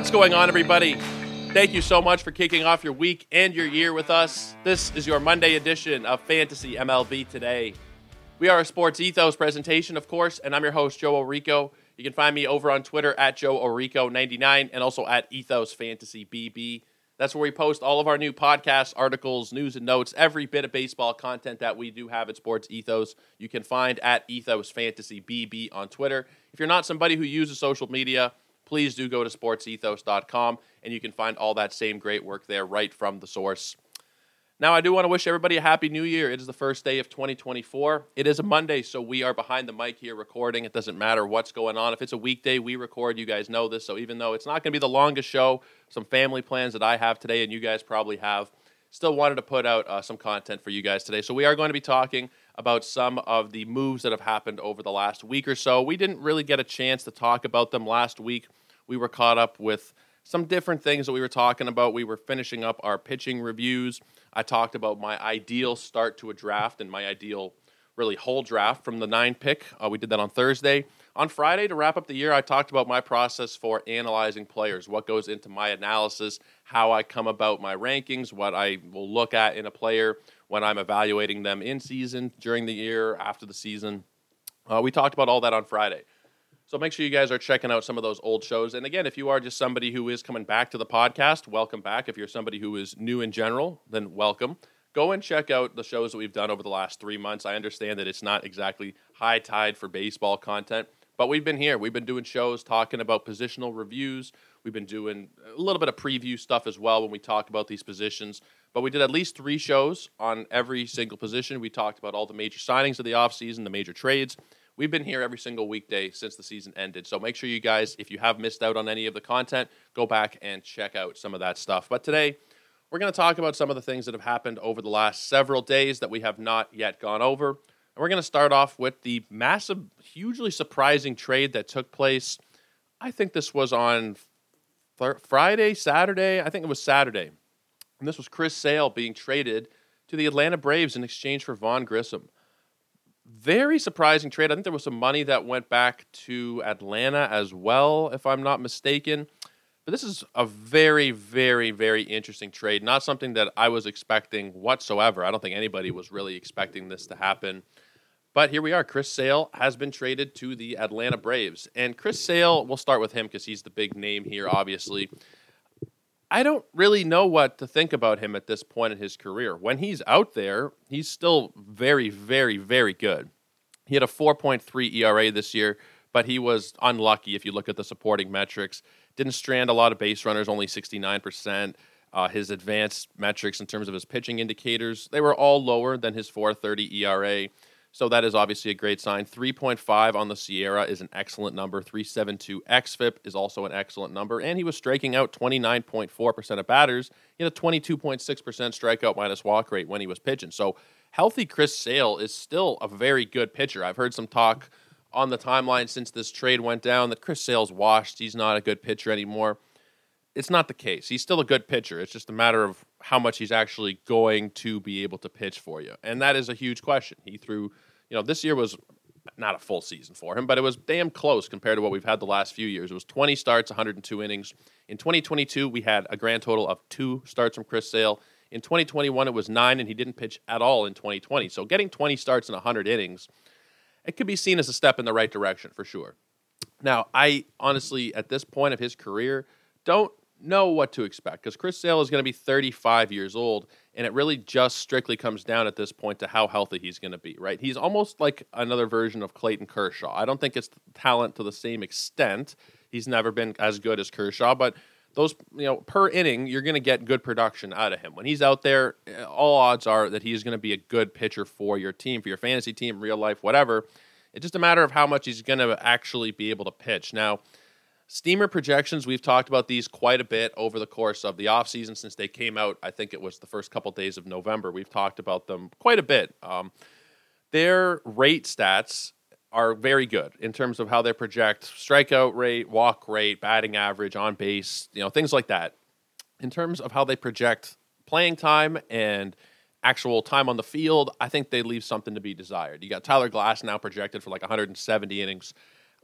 What's going on, everybody? Thank you so much for kicking off your week and your year with us. This is your Monday edition of Fantasy MLB Today. We are a sports ethos presentation, of course, and I'm your host, Joe Orico. You can find me over on Twitter at Joe Orico99 and also at Ethos Fantasy BB. That's where we post all of our new podcasts, articles, news, and notes, every bit of baseball content that we do have at Sports Ethos. You can find at Ethos Fantasy BB on Twitter. If you're not somebody who uses social media, please do go to sportsethos.com and you can find all that same great work there right from the source. Now, I do want to wish everybody a happy new year. It is the first day of 2024. It is a Monday, so we are behind the mic here recording. It doesn't matter what's going on. If it's a weekday, we record. You guys know this. So even though it's not going to be the longest show, some family plans that I have today and you guys probably have, still wanted to put out uh, some content for you guys today. So we are going to be talking about some of the moves that have happened over the last week or so. We didn't really get a chance to talk about them last week we were caught up with some different things that we were talking about. We were finishing up our pitching reviews. I talked about my ideal start to a draft and my ideal, really, whole draft from the nine pick. Uh, we did that on Thursday. On Friday, to wrap up the year, I talked about my process for analyzing players, what goes into my analysis, how I come about my rankings, what I will look at in a player when I'm evaluating them in season, during the year, after the season. Uh, we talked about all that on Friday. So make sure you guys are checking out some of those old shows. And again, if you are just somebody who is coming back to the podcast, welcome back. If you're somebody who is new in general, then welcome. Go and check out the shows that we've done over the last three months. I understand that it's not exactly high tide for baseball content, but we've been here. We've been doing shows talking about positional reviews. We've been doing a little bit of preview stuff as well when we talk about these positions. But we did at least three shows on every single position. We talked about all the major signings of the offseason, the major trades, We've been here every single weekday since the season ended. So make sure you guys, if you have missed out on any of the content, go back and check out some of that stuff. But today, we're going to talk about some of the things that have happened over the last several days that we have not yet gone over. And we're going to start off with the massive, hugely surprising trade that took place. I think this was on Friday, Saturday. I think it was Saturday. And this was Chris Sale being traded to the Atlanta Braves in exchange for Vaughn Grissom very surprising trade. I think there was some money that went back to Atlanta as well, if I'm not mistaken. But this is a very, very, very interesting trade. Not something that I was expecting whatsoever. I don't think anybody was really expecting this to happen. But here we are. Chris Sale has been traded to the Atlanta Braves. And Chris Sale, we'll start with him because he's the big name here, obviously. I don't really know what to think about him at this point in his career. When he's out there, he's still very, very, very good. He had a 4.3 ERA this year, but he was unlucky if you look at the supporting metrics. Didn't strand a lot of base runners, only 69%. Uh, his advanced metrics in terms of his pitching indicators, they were all lower than his 430 ERA. So that is obviously a great sign. 3.5 on the SIERA is an excellent number. 372 XFIP is also an excellent number. And he was striking out 29.4% of batters. He had a 22.6% strikeout minus walk rate when he was pitching. So healthy Chris Sale is still a very good pitcher. I've heard some talk on the timeline since this trade went down that Chris Sale's washed. He's not a good pitcher anymore. It's not the case. He's still a good pitcher. It's just a matter of how much he's actually going to be able to pitch for you. And that is a huge question. He threw, you know, this year was not a full season for him, but it was damn close compared to what we've had the last few years. It was 20 starts, 102 innings. In 2022, we had a grand total of two starts from Chris Sale. In 2021, it was nine, and he didn't pitch at all in 2020. So getting 20 starts in 100 innings, it could be seen as a step in the right direction for sure. Now, I honestly, at this point of his career, don't know what to expect because Chris Sale is going to be 35 years old. And it really just strictly comes down at this point to how healthy he's going to be, right? He's almost like another version of Clayton Kershaw. I don't think it's talent to the same extent. He's never been as good as Kershaw, but those, you know, per inning, you're going to get good production out of him. When he's out there, eh, all odds are that he's going to be a good pitcher for your team, for your fantasy team, real life, whatever. It's just a matter of how much he's going to actually be able to pitch. Now, Steamer projections, we've talked about these quite a bit over the course of the offseason since they came out. I think it was the first couple days of November. We've talked about them quite a bit. Um, their rate stats are very good in terms of how they project strikeout rate, walk rate, batting average, on base, you know, things like that. In terms of how they project playing time and actual time on the field, I think they leave something to be desired. You got Tyler Glasnow projected for like 170 innings.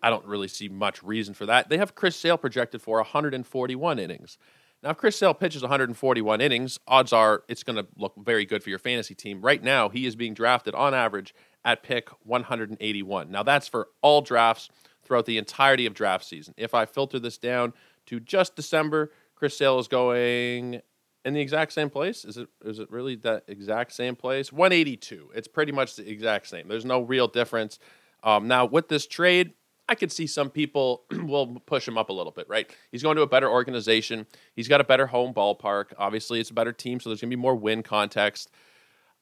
I don't really see much reason for that. They have Chris Sale projected for 141 innings. Now, if Chris Sale pitches 141 innings, odds are it's going to look very good for your fantasy team. Right now, he is being drafted on average at pick 181. Now, that's for all drafts throughout the entirety of draft season. If I filter this down to just December, Chris Sale is going in the exact same place. Is it is it really that exact same place? 182. It's pretty much the exact same. There's no real difference. Um, now, with this trade, I could see some people will push him up a little bit, right? He's going to a better organization. He's got a better home ballpark. Obviously, it's a better team, so there's going to be more win context.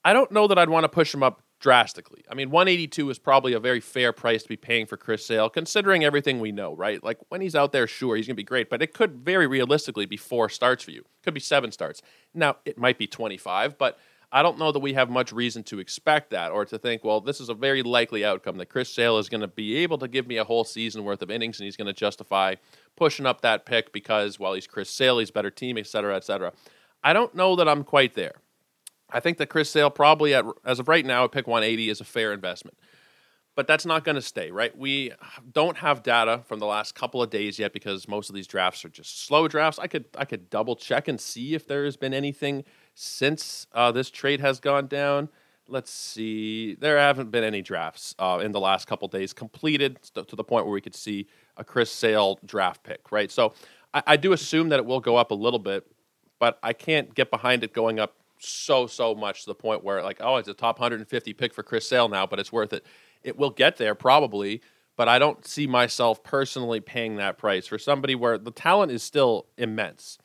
I don't know that I'd want to push him up drastically. I mean, 182 is probably a very fair price to be paying for Chris Sale, considering everything we know, right? Like when he's out there, sure, he's going to be great, but it could very realistically be four starts for you. Could be seven starts. Now, it might be 25, but – I don't know that we have much reason to expect that or to think, well, this is a very likely outcome that Chris Sale is going to be able to give me a whole season worth of innings and he's going to justify pushing up that pick because, well, he's Chris Sale, he's better team, et cetera, et cetera. I don't know that I'm quite there. I think that Chris Sale probably, at, as of right now, at pick 180 is a fair investment. But that's not going to stay, right? We don't have data from the last couple of days yet because most of these drafts are just slow drafts. I could I could double check and see if there has been anything since uh, this trade has gone down. Let's see. There haven't been any drafts uh, in the last couple days completed to the point where we could see a Chris Sale draft pick, right? So I, I do assume that it will go up a little bit, but I can't get behind it going up so so much to the point where like oh it's a top 150 pick for Chris Sale now, but it's worth it. It will get there probably, but I don't see myself personally paying that price for somebody where the talent is still immense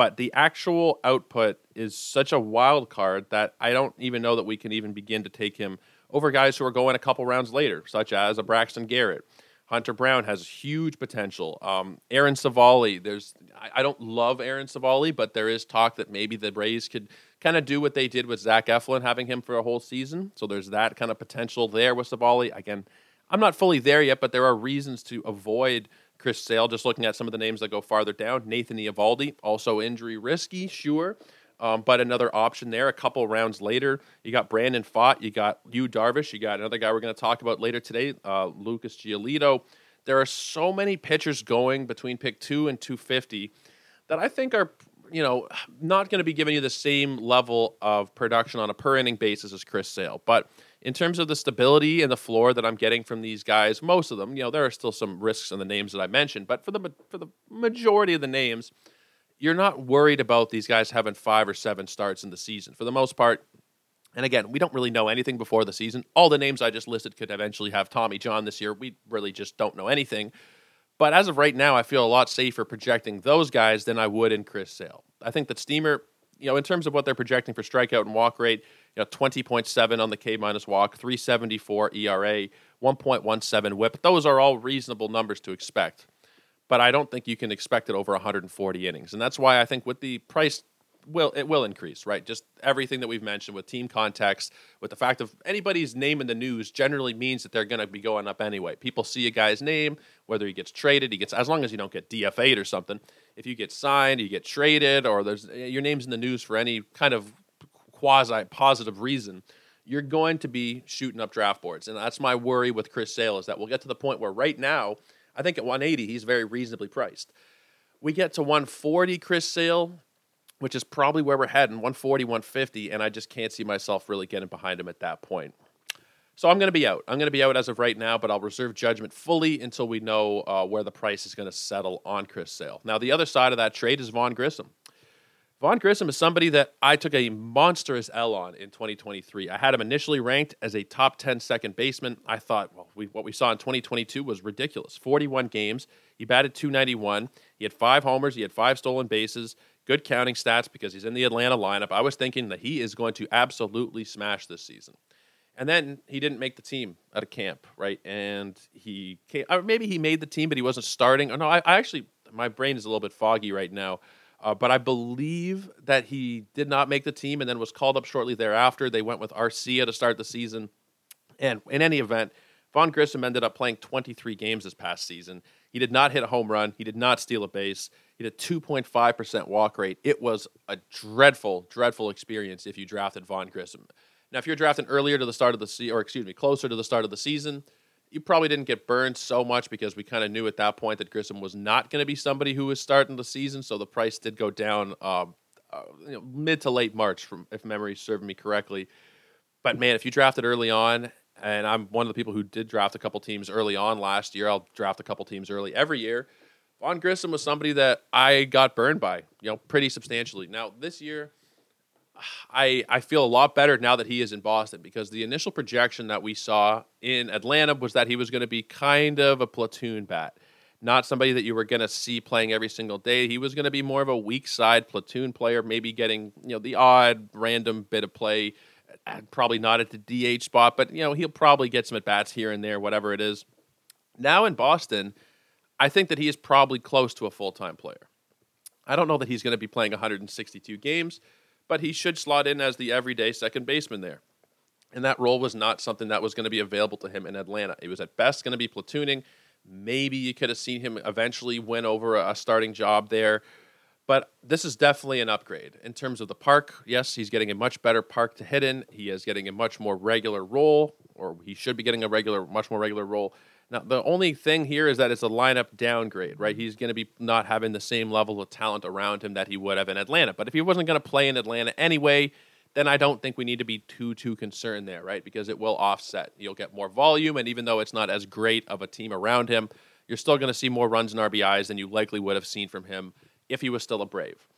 but the actual output is such a wild card that I don't even know that we can even begin to take him over guys who are going a couple rounds later, such as a Braxton Garrett. Hunter Brown has huge potential. Um, Aaron Civale, there's I, I, don't love Aaron Civale, but there is talk that maybe the Rays could kind of do what they did with Zach Eflin, having him for a whole season. So there's that kind of potential there with Civale. Again, I'm not fully there yet, but there are reasons to avoid Chris Sale, just looking at some of the names that go farther down. Nathan Eovaldi, also injury risky, sure. Um, but another option there. A couple rounds later, you got Brandon Pfaadt, you got Yu Darvish, you got another guy we're going to talk about later today, uh, Lucas Giolito. There are so many pitchers going between pick two and 250 that I think are, you know, not going to be giving you the same level of production on a per inning basis as Chris Sale. But in terms of the stability and the floor that I'm getting from these guys, most of them, you know, there are still some risks in the names that I mentioned, but for the for the majority of the names, you're not worried about these guys having five or seven starts in the season. For the most part, and again, we don't really know anything before the season. All the names I just listed could eventually have Tommy John this year. We really just don't know anything. But as of right now, I feel a lot safer projecting those guys than I would in Chris Sale. I think that Steamer, you know, in terms of what they're projecting for strikeout and walk rate, you know, 20.7 on the K minus walk, 374 ERA, 1.17 whip. Those are all reasonable numbers to expect. But I don't think you can expect it over 140 innings. And that's why I think with the price will it will increase, right? Just everything that we've mentioned with team context, with the fact of anybody's name in the news generally means that they're going to be going up anyway. People see a guy's name, whether he gets traded, he gets as long as you don't get DFA'd or something. If you get signed, you get traded, or there's eh, your name's in the news for any kind of quasi positive reason, you're going to be shooting up draft boards. And that's my worry with Chris Sale is that we'll get to the point where right now, I think at 180, he's very reasonably priced. We get to 140 Chris Sale, which is probably where we're heading 140, 150, and I just can't see myself really getting behind him at that point. So I'm going to be out. I'm going to be out as of right now, but I'll reserve judgment fully until we know uh, where the price is going to settle on Chris Sale. Now, the other side of that trade is Vaughn Grissom. Vaughn Grissom is somebody that I took a monstrous L on in 2023. I had him initially ranked as a top 10 second baseman. I thought, well, we, what we saw in 2022 was ridiculous. 41 games. He batted 291. He had five homers. He had five stolen bases. Good counting stats because he's in the Atlanta lineup. I was thinking that he is going to absolutely smash this season. And then he didn't make the team at a camp, right? And he came, maybe he made the team, but he wasn't starting. Oh, no, I, I actually, my brain is a little bit foggy right now. Uh, but I believe that he did not make the team and then was called up shortly thereafter. They went with Arcia to start the season. And in any event, Vaughn Grissom ended up playing 23 games this past season. He did not hit a home run. He did not steal a base. He had a 2.5% walk rate. It was a dreadful, dreadful experience if you drafted Vaughn Grissom. Now, if you're drafting earlier to the start of the season, or excuse me, closer to the start of the season, you probably didn't get burned so much because we kind of knew at that point that Grissom was not going to be somebody who was starting the season. So the price did go down um, uh, you know, mid to late March, from if memory served me correctly. But man, if you drafted early on, and I'm one of the people who did draft a couple teams early on last year, I'll draft a couple teams early every year. Vaughn Grissom was somebody that I got burned by, you know, pretty substantially. Now this year, I I feel a lot better now that he is in Boston because the initial projection that we saw in Atlanta was that he was going to be kind of a platoon bat, not somebody that you were going to see playing every single day. He was going to be more of a weak side platoon player, maybe getting you know the odd random bit of play, uh, probably not at the DH spot, but you know he'll probably get some at bats here and there, whatever it is. Now in Boston, I think that he is probably close to a full time player. I don't know that he's going to be playing 162 games but he should slot in as the everyday second baseman there. And that role was not something that was going to be available to him in Atlanta. He was at best going to be platooning. Maybe you could have seen him eventually win over a starting job there. But this is definitely an upgrade in terms of the park. Yes, he's getting a much better park to hit in. He is getting a much more regular role, or he should be getting a regular, much more regular role. Now, the only thing here is that it's a lineup downgrade, right? He's going to be not having the same level of talent around him that he would have in Atlanta. But if he wasn't going to play in Atlanta anyway, then I don't think we need to be too too concerned there, right? Because it will offset. You'll get more volume, and even though it's not as great of a team around him, you're still going to see more runs and RBIs than you likely would have seen from him if he was still a Brave.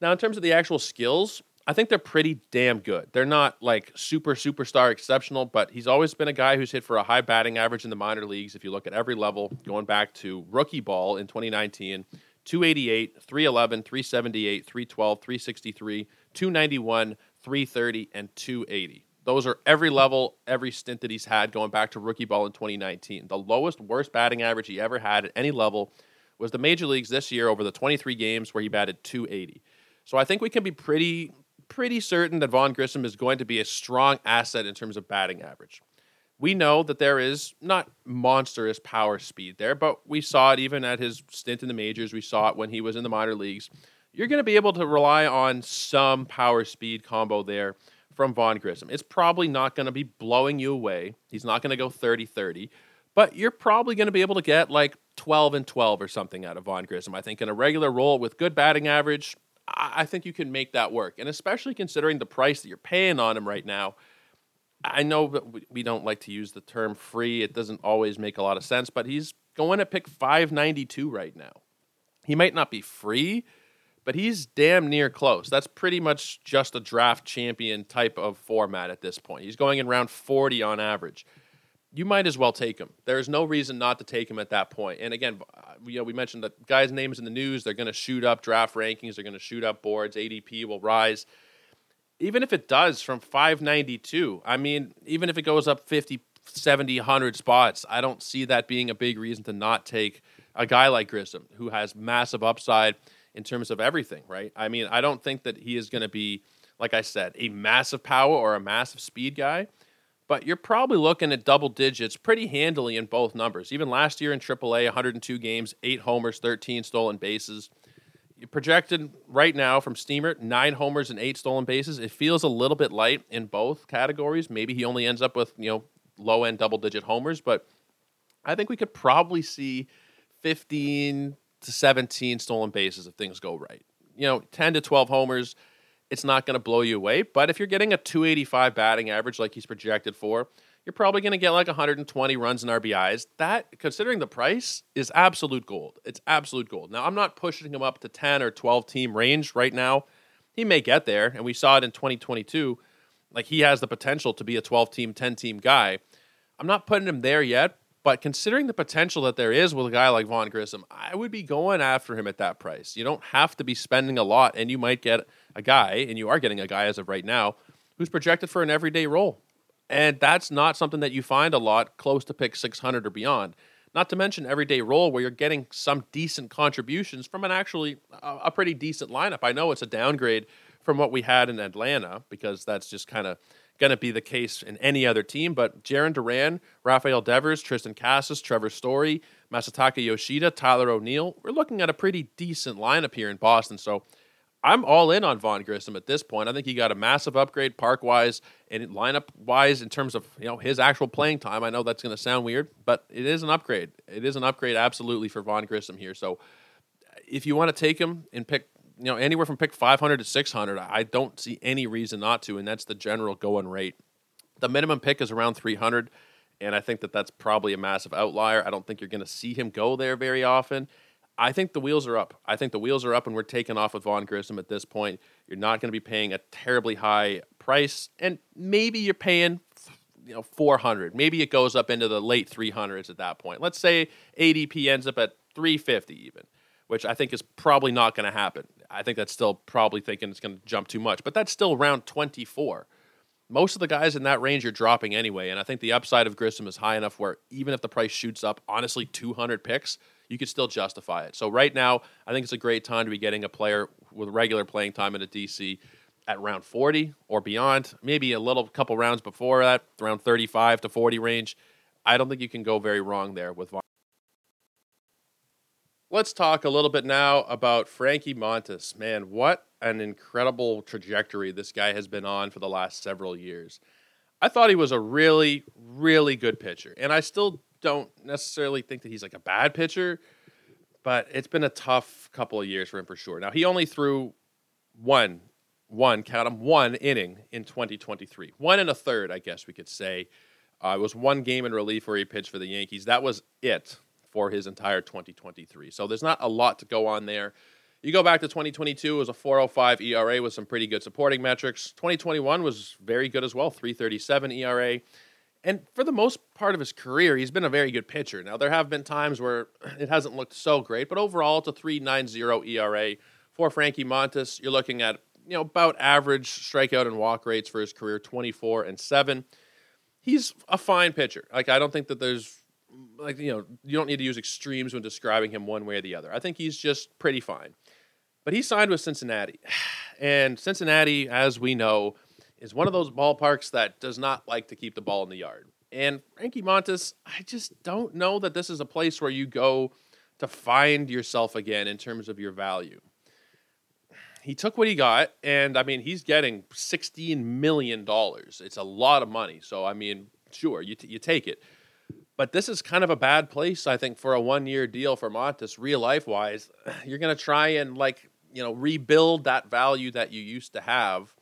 Now, in terms of the actual skills, I think they're pretty damn good. They're not like super superstar exceptional, but he's always been a guy who's hit for a high batting average in the minor leagues. If you look at every level, going back to rookie ball in 2019, 288, 311, 378, 312, 363, 291, 330, and 280. Those are every level, every stint that he's had going back to rookie ball in 2019. The lowest, worst batting average he ever had at any level was the major leagues this year over the 23 games where he batted 280. So I think we can be pretty pretty certain that Vaughn Grissom is going to be a strong asset in terms of batting average. We know that there is not monstrous power speed there, but we saw it even at his stint in the majors. We saw it when he was in the minor leagues. You're going to be able to rely on some power speed combo there from Vaughn Grissom. It's probably not going to be blowing you away. He's not going to go 30 30, but you're probably going to be able to get like 12 and 12 or something out of Vaughn Grissom. I think in a regular role with good batting average, I think you can make that work. And especially considering the price that you're paying on him right now, I know that we don't like to use the term free. It doesn't always make a lot of sense, but he's going to pick 592 right now. He might not be free, but he's damn near close. That's pretty much just a draft champion type of format at this point. He's going in round 40 on average you might as well take him. There's no reason not to take him at that point. And again, you know, we mentioned that guys' names in the news. They're going to shoot up draft rankings. They're going to shoot up boards. ADP will rise. Even if it does from 592, I mean, even if it goes up 50, 70, 100 spots, I don't see that being a big reason to not take a guy like Grissom, who has massive upside in terms of everything, right? I mean, I don't think that he is going to be, like I said, a massive power or a massive speed guy but you're probably looking at double digits pretty handily in both numbers. Even last year in AAA, 102 games, eight homers, 13 stolen bases. You projected right now from Steamer, nine homers and eight stolen bases. It feels a little bit light in both categories. Maybe he only ends up with you know low end double digit homers, but I think we could probably see 15 to 17 stolen bases if things go right. You know, 10 to 12 homers it's not going to blow you away. But if you're getting a 285 batting average like he's projected for, you're probably going to get like 120 runs and RBIs. That, considering the price, is absolute gold. It's absolute gold. Now, I'm not pushing him up to 10 or 12 team range right now he may get there, and we saw it in 2022. Like he has the potential to be a 12 team, 10 team guy. I'm not putting him there yet, but considering the potential that there is with a guy like Vaughn Grissom, I would be going after him at that price. You don't have to be spending a lot, and you might get a guy, and you are getting a guy as of right now, who's projected for an everyday role. And that's not something that you find a lot close to pick 600 or beyond. Not to mention everyday role where you're getting some decent contributions from an actually a pretty decent lineup. I know it's a downgrade from what we had in Atlanta because that's just kind of going to be the case in any other team. But Jarren Duran, Rafael Devers, Triston Casas, Trevor Story, Masataka Yoshida, Tyler O'Neill, we're looking at a pretty decent lineup here in Boston. So I'm all in on Vaughn Grissom at this point. I think he got a massive upgrade park wise and lineup wise in terms of you know his actual playing time. I know that's going to sound weird, but it is an upgrade. It is an upgrade absolutely for Vaughn Grissom here. So if you want to take him and pick you know anywhere from pick 500 to 600, I don't see any reason not to, and that's the general going rate. The minimum pick is around 300, and I think that that's probably a massive outlier. I don't think you're going to see him go there very often. I think the wheels are up. I think the wheels are up, and we're taking off with Vaughn Grissom at this point. You're not going to be paying a terribly high price, and maybe you're paying, you know, 400. Maybe it goes up into the late 300s at that point. Let's say ADP ends up at 350 even, which I think is probably not going to happen. I think that's still probably thinking it's going to jump too much, but that's still around 24. Most of the guys in that range are dropping anyway, and I think the upside of Grissom is high enough where even if the price shoots up, honestly, 200 picks – you could still justify it. So right now, I think it's a great time to be getting a player with regular playing time in a DC at round 40 or beyond, maybe a little couple rounds before that, around 35 to 40 range. I don't think you can go very wrong there with Vaughn. Let's talk a little bit now about Frankie Montas. Man, what an incredible trajectory this guy has been on for the last several years. I thought he was a really, really good pitcher, and I still don't necessarily think that he's like a bad pitcher, but it's been a tough couple of years for him for sure. Now he only threw one, one count him one inning in 2023, one and a third, I guess we could say. Uh, it was one game in relief where he pitched for the Yankees. That was it for his entire 2023. So there's not a lot to go on there. You go back to 2022, it was a 405 ERA with some pretty good supporting metrics. 2021 was very good as well, 337 ERA. And for the most part of his career, he's been a very good pitcher. Now, there have been times where it hasn't looked so great, but overall, it's a 3.90 ERA for Frankie Montas. You're looking at you know about average strikeout and walk rates for his career, 24 and seven. He's a fine pitcher. Like I don't think that there's like you know you don't need to use extremes when describing him one way or the other. I think he's just pretty fine. But he signed with Cincinnati, and Cincinnati, as we know, is one of those ballparks that does not like to keep the ball in the yard. And Frankie Montas, I just don't know that this is a place where you go to find yourself again in terms of your value. He took what he got, and I mean, he's getting $16 million. It's a lot of money. So, I mean, sure, you, t- you take it. But this is kind of a bad place, I think, for a one year deal for Montas, real life wise. You're going to try and, like, you know, rebuild that value that you used to have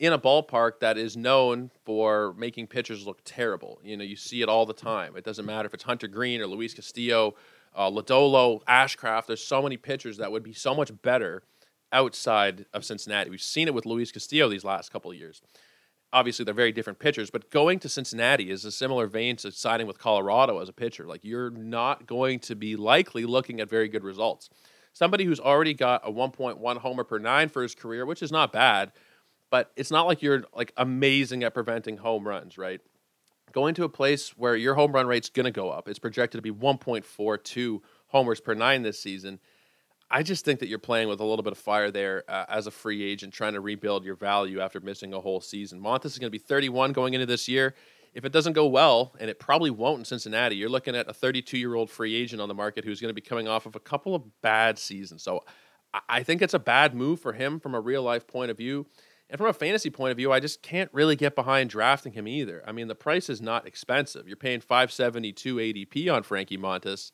in a ballpark that is known for making pitchers look terrible. You know, you see it all the time. It doesn't matter if it's Hunter Greene or Luis Castillo, uh, Lodolo, Ashcraft. There's so many pitchers that would be so much better outside of Cincinnati. We've seen it with Luis Castillo these last couple of years. Obviously, they're very different pitchers, but going to Cincinnati is a similar vein to signing with Colorado as a pitcher. Like, you're not going to be likely looking at very good results. Somebody who's already got a 1.1 homer per nine for his career, which is not bad, but it's not like you're like amazing at preventing home runs, right? Going to a place where your home run rate's going to go up. It's projected to be 1.42 homers per nine this season. I just think that you're playing with a little bit of fire there uh, as a free agent, trying to rebuild your value after missing a whole season. Montas is going to be 31 going into this year. If it doesn't go well, and it probably won't in Cincinnati, you're looking at a 32 year old free agent on the market who's going to be coming off of a couple of bad seasons. So I think it's a bad move for him from a real life point of view. And from a fantasy point of view, I just can't really get behind drafting him either. I mean, the price is not expensive. You're paying 572 ADP on Frankie Montas,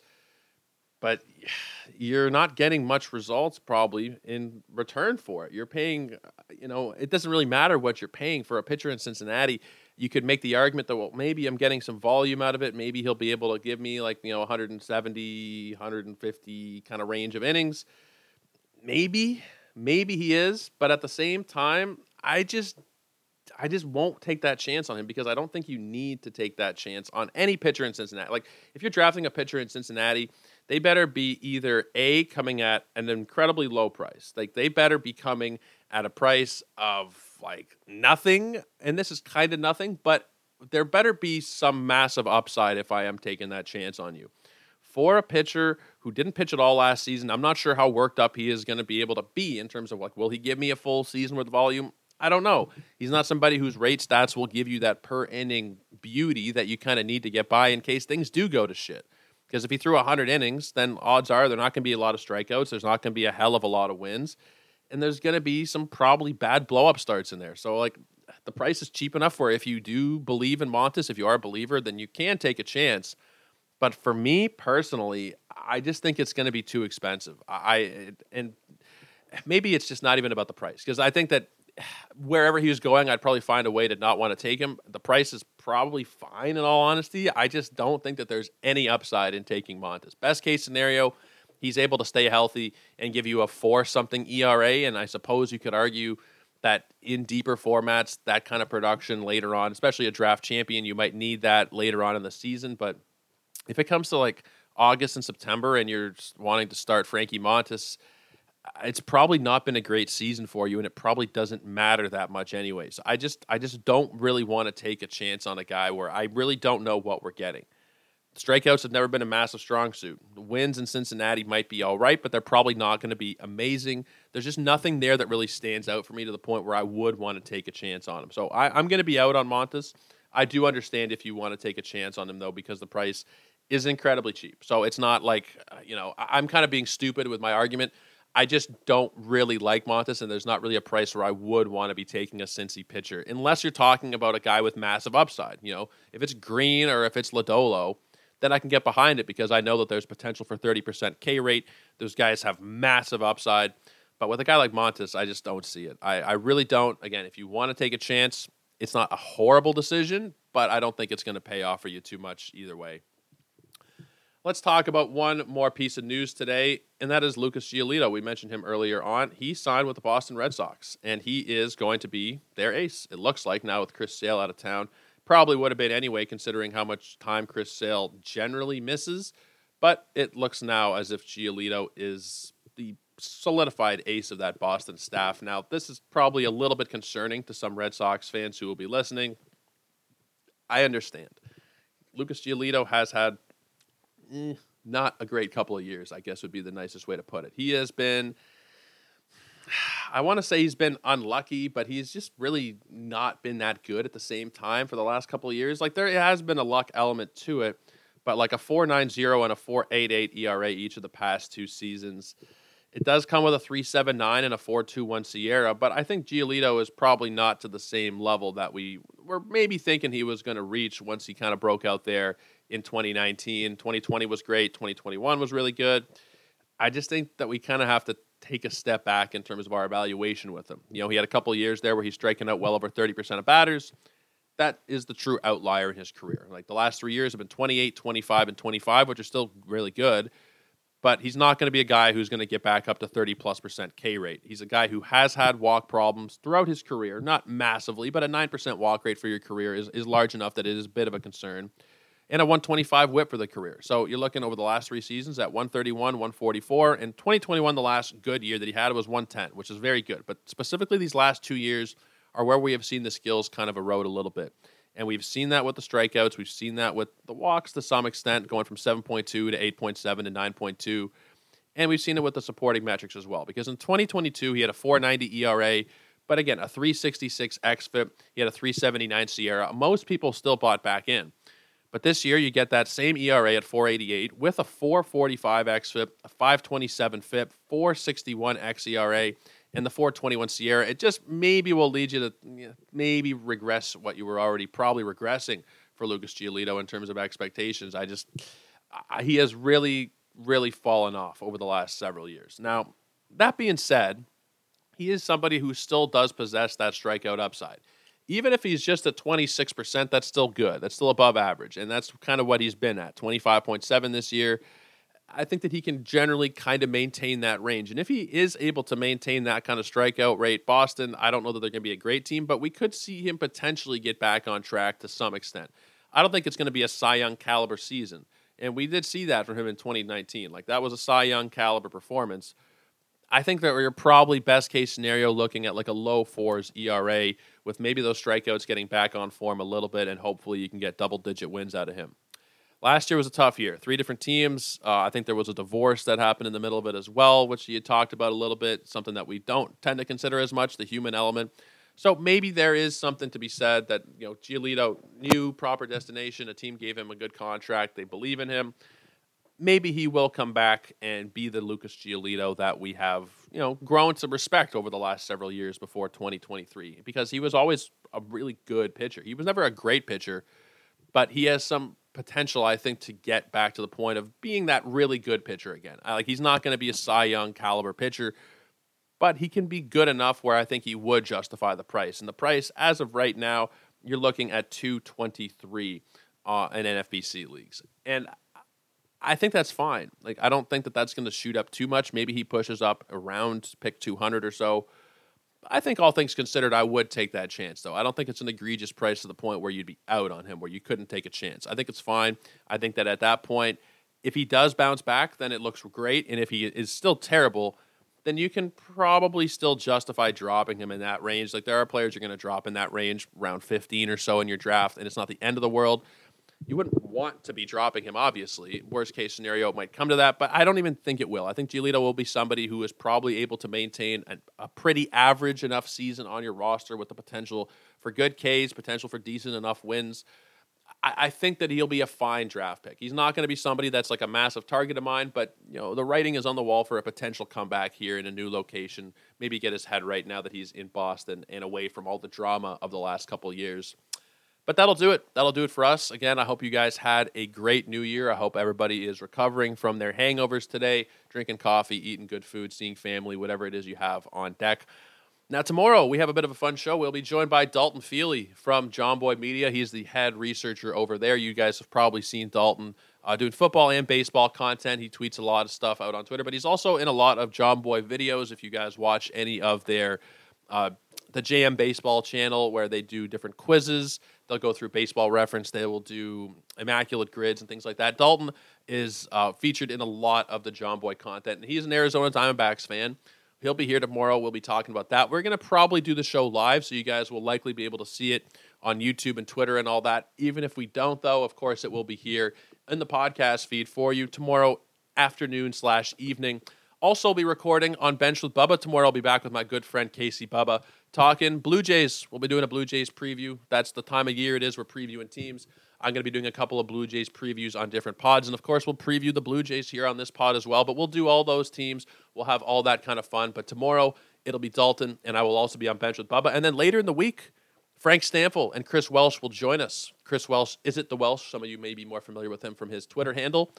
but you're not getting much results probably in return for it. You're paying, you know, it doesn't really matter what you're paying for a pitcher in Cincinnati. You could make the argument that, well, maybe I'm getting some volume out of it. Maybe he'll be able to give me like, you know, 170, 150 kind of range of innings. Maybe maybe he is, but at the same time, I just I just won't take that chance on him because I don't think you need to take that chance on any pitcher in Cincinnati. Like if you're drafting a pitcher in Cincinnati, they better be either A coming at an incredibly low price. Like they better be coming at a price of like nothing, and this is kind of nothing, but there better be some massive upside if I am taking that chance on you. For a pitcher who didn't pitch at all last season, I'm not sure how worked up he is going to be able to be in terms of like, will he give me a full season with volume? I don't know. He's not somebody whose rate stats will give you that per inning beauty that you kind of need to get by in case things do go to shit. Because if he threw 100 innings, then odds are there's not going to be a lot of strikeouts. There's not going to be a hell of a lot of wins. And there's going to be some probably bad blow up starts in there. So, like, the price is cheap enough where if you do believe in Montas, if you are a believer, then you can take a chance. But for me personally, I just think it's going to be too expensive. I and maybe it's just not even about the price because I think that wherever he was going, I'd probably find a way to not want to take him. The price is probably fine in all honesty. I just don't think that there's any upside in taking Montas. Best case scenario, he's able to stay healthy and give you a four something ERA. And I suppose you could argue that in deeper formats, that kind of production later on, especially a draft champion, you might need that later on in the season. But if it comes to like August and September and you're wanting to start Frankie Montas, it's probably not been a great season for you and it probably doesn't matter that much anyways. I just I just don't really want to take a chance on a guy where I really don't know what we're getting. Strikeouts have never been a massive strong suit. The wins in Cincinnati might be all right, but they're probably not going to be amazing. There's just nothing there that really stands out for me to the point where I would want to take a chance on him. So I, am going to be out on Montas. I do understand if you want to take a chance on him though, because the price is incredibly cheap. So it's not like uh, you know I'm kind of being stupid with my argument. I just don't really like Montas, and there's not really a price where I would want to be taking a Cincy pitcher, unless you're talking about a guy with massive upside. You know, if it's Greene or if it's Lodolo, then I can get behind it because I know that there's potential for 30% K rate. Those guys have massive upside. But with a guy like Montas, I just don't see it. I, I really don't. Again, if you want to take a chance, it's not a horrible decision, but I don't think it's going to pay off for you too much either way. Let's talk about one more piece of news today, and that is Lucas Giolito. We mentioned him earlier on. He signed with the Boston Red Sox, and he is going to be their ace. It looks like now with Chris Sale out of town. Probably would have been anyway, considering how much time Chris Sale generally misses. But it looks now as if Giolito is the solidified ace of that Boston staff. Now, this is probably a little bit concerning to some Red Sox fans who will be listening. I understand. Lucas Giolito has had eh, not a great couple of years, I guess would be the nicest way to put it. He has been, I want to say he's been unlucky, but he's just really not been that good at the same time for the last couple of years. Like there has been a luck element to it, but like a 4.90 and a 4.88 ERA each of the past two seasons. It does come with a 3.79 and a 4.21 SIERA, but I think Giolito is probably not to the same level that we were maybe thinking he was going to reach once he kind of broke out there in 2019. 2020 was great. 2021 was really good. I just think that we kind of have to take a step back in terms of our evaluation with him. You know, he had a couple years there where he's striking out well over 30% of batters. That is the true outlier in his career. Like the last three years have been 28, 25, and 25, which are still really good. But he's not going to be a guy who's going to get back up to 30 plus percent K rate. He's a guy who has had walk problems throughout his career, not massively, but a 9% walk rate for your career is, is large enough that it is a bit of a concern and a 125 whip for the career. So you're looking over the last three seasons at 131, 144, and 2021, the last good year that he had was 110, which is very good. But specifically, these last two years are where we have seen the skills kind of erode a little bit. And we've seen that with the strikeouts. We've seen that with the walks to some extent, going from 7.2 to 8.7 to 9.2. And we've seen it with the supporting metrics as well. Because in 2022, he had a 490 ERA, but again, a 366 XFIP. He had a 379 SIERA. Most people still bought back in. But this year, you get that same ERA at 488 with a 445 xFIP, a 527 FIP, 461 xERA, and the 421 SIERA. It just maybe will lead you to maybe regress what you were already probably regressing for Lucas Giolito in terms of expectations. I just, he has really, really fallen off over the last several years. Now, that being said, he is somebody who still does possess that strikeout upside even if he's just at 26%, that's still good. That's still above average. And that's kind of what he's been at 25.7 this year. I think that he can generally kind of maintain that range. And if he is able to maintain that kind of strikeout rate, Boston, I don't know that they're going to be a great team, but we could see him potentially get back on track to some extent. I don't think it's going to be a Cy Young caliber season. And we did see that from him in 2019. Like that was a Cy Young caliber performance. I think that we're probably best case scenario looking at like a low fours ERA with maybe those strikeouts getting back on form a little bit, and hopefully you can get double digit wins out of him. Last year was a tough year. Three different teams. Uh, I think there was a divorce that happened in the middle of it as well, which had talked about a little bit, something that we don't tend to consider as much the human element. So maybe there is something to be said that, you know, Giolito new proper destination. A team gave him a good contract. They believe in him. Maybe he will come back and be the Lucas Giolito that we have, you know, grown to respect over the last several years before 2023 because he was always a really good pitcher. He was never a great pitcher, but he has some potential, I think, to get back to the point of being that really good pitcher again. Like he's not going to be a Cy Young caliber pitcher, but he can be good enough where I think he would justify the price. And the price, as of right now, you're looking at 223 uh, in NFBC leagues, and I think that's fine. Like I don't think that that's going to shoot up too much. Maybe he pushes up around pick 200 or so. I think all things considered, I would take that chance, though. I don't think it's an egregious price to the point where you'd be out on him, where you couldn't take a chance. I think it's fine. I think that at that point, if he does bounce back, then it looks great. And if he is still terrible, then you can probably still justify dropping him in that range. Like there are players you're going to drop in that range, round 15 or so in your draft, and it's not the end of the world you wouldn't want to be dropping him, obviously. Worst case scenario, it might come to that, but I don't even think it will. I think Giolito will be somebody who is probably able to maintain a, a pretty average enough season on your roster with the potential for good Ks, potential for decent enough wins. I, I think that he'll be a fine draft pick. He's not going to be somebody that's like a massive target of mine, but you know the writing is on the wall for a potential comeback here in a new location. Maybe get his head right now that he's in Boston and away from all the drama of the last couple years. But that'll do it. That'll do it for us. Again, I hope you guys had a great new year. I hope everybody is recovering from their hangovers today, drinking coffee, eating good food, seeing family, whatever it is you have on deck. Now, tomorrow we have a bit of a fun show. We'll be joined by Dalton Feely from Jomboy Media. He's the head researcher over there. You guys have probably seen Dalton uh, doing football and baseball content. He tweets a lot of stuff out on Twitter, but he's also in a lot of Jomboy videos. If you guys watch any of their uh, the JM Baseball channel where they do different quizzes. They'll go through baseball reference. They will do immaculate grids and things like that. Dalton is uh, featured in a lot of the Jomboy content, and he's an Arizona Diamondbacks fan. He'll be here tomorrow. We'll be talking about that. We're going to probably do the show live, so you guys will likely be able to see it on YouTube and Twitter and all that. Even if we don't, though, of course, it will be here in the podcast feed for you tomorrow afternoon slash evening. Also, be recording on Bench with Bubba tomorrow. I'll be back with my good friend Casey Bubba talking Blue Jays. We'll be doing a Blue Jays preview. That's the time of year it is. We're previewing teams. I'm going to be doing a couple of Blue Jays previews on different pods. And of course, we'll preview the Blue Jays here on this pod as well. But we'll do all those teams. We'll have all that kind of fun. But tomorrow, it'll be Dalton, and I will also be on bench with Bubba. And then later in the week, Frank Stampfl and Chris Welsh will join us. Chris Welsh, is it the Welsh? Some of you may be more familiar with him from his Twitter handle.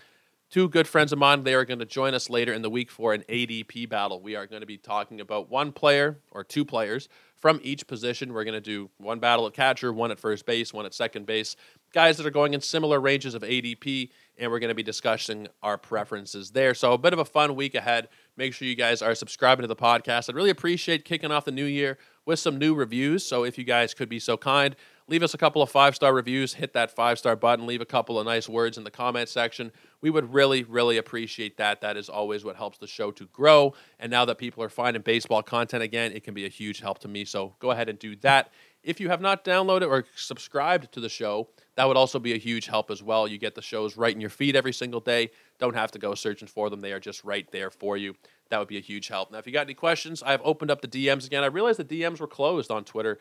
Two good friends of mine, they are going to join us later in the week for an ADP battle. We are going to be talking about one player or two players from each position. We're going to do one battle at catcher, one at first base, one at second base. Guys that are going in similar ranges of ADP, and we're going to be discussing our preferences there. So, a bit of a fun week ahead. Make sure you guys are subscribing to the podcast. I'd really appreciate kicking off the new year with some new reviews. So, if you guys could be so kind, leave us a couple of five star reviews, hit that five star button, leave a couple of nice words in the comment section. We would really, really appreciate that. That is always what helps the show to grow. And now that people are finding baseball content again, it can be a huge help to me. So go ahead and do that. If you have not downloaded or subscribed to the show, that would also be a huge help as well. You get the shows right in your feed every single day. Don't have to go searching for them, they are just right there for you. That would be a huge help. Now, if you got any questions, I have opened up the DMs again. I realized the DMs were closed on Twitter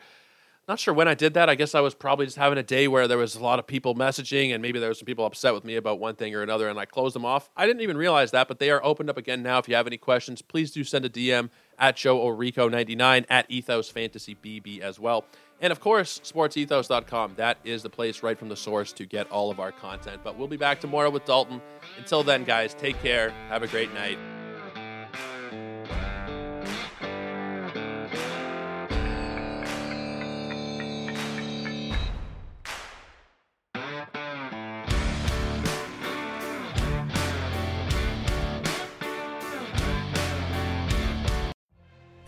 not sure when I did that. I guess I was probably just having a day where there was a lot of people messaging, and maybe there were some people upset with me about one thing or another, and I closed them off. I didn't even realize that, but they are opened up again now. If you have any questions, please do send a DM at Joe Orico99 at Ethos Fantasy BB as well. And of course, sportsethos.com. That is the place right from the source to get all of our content. But we'll be back tomorrow with Dalton. Until then, guys, take care. Have a great night.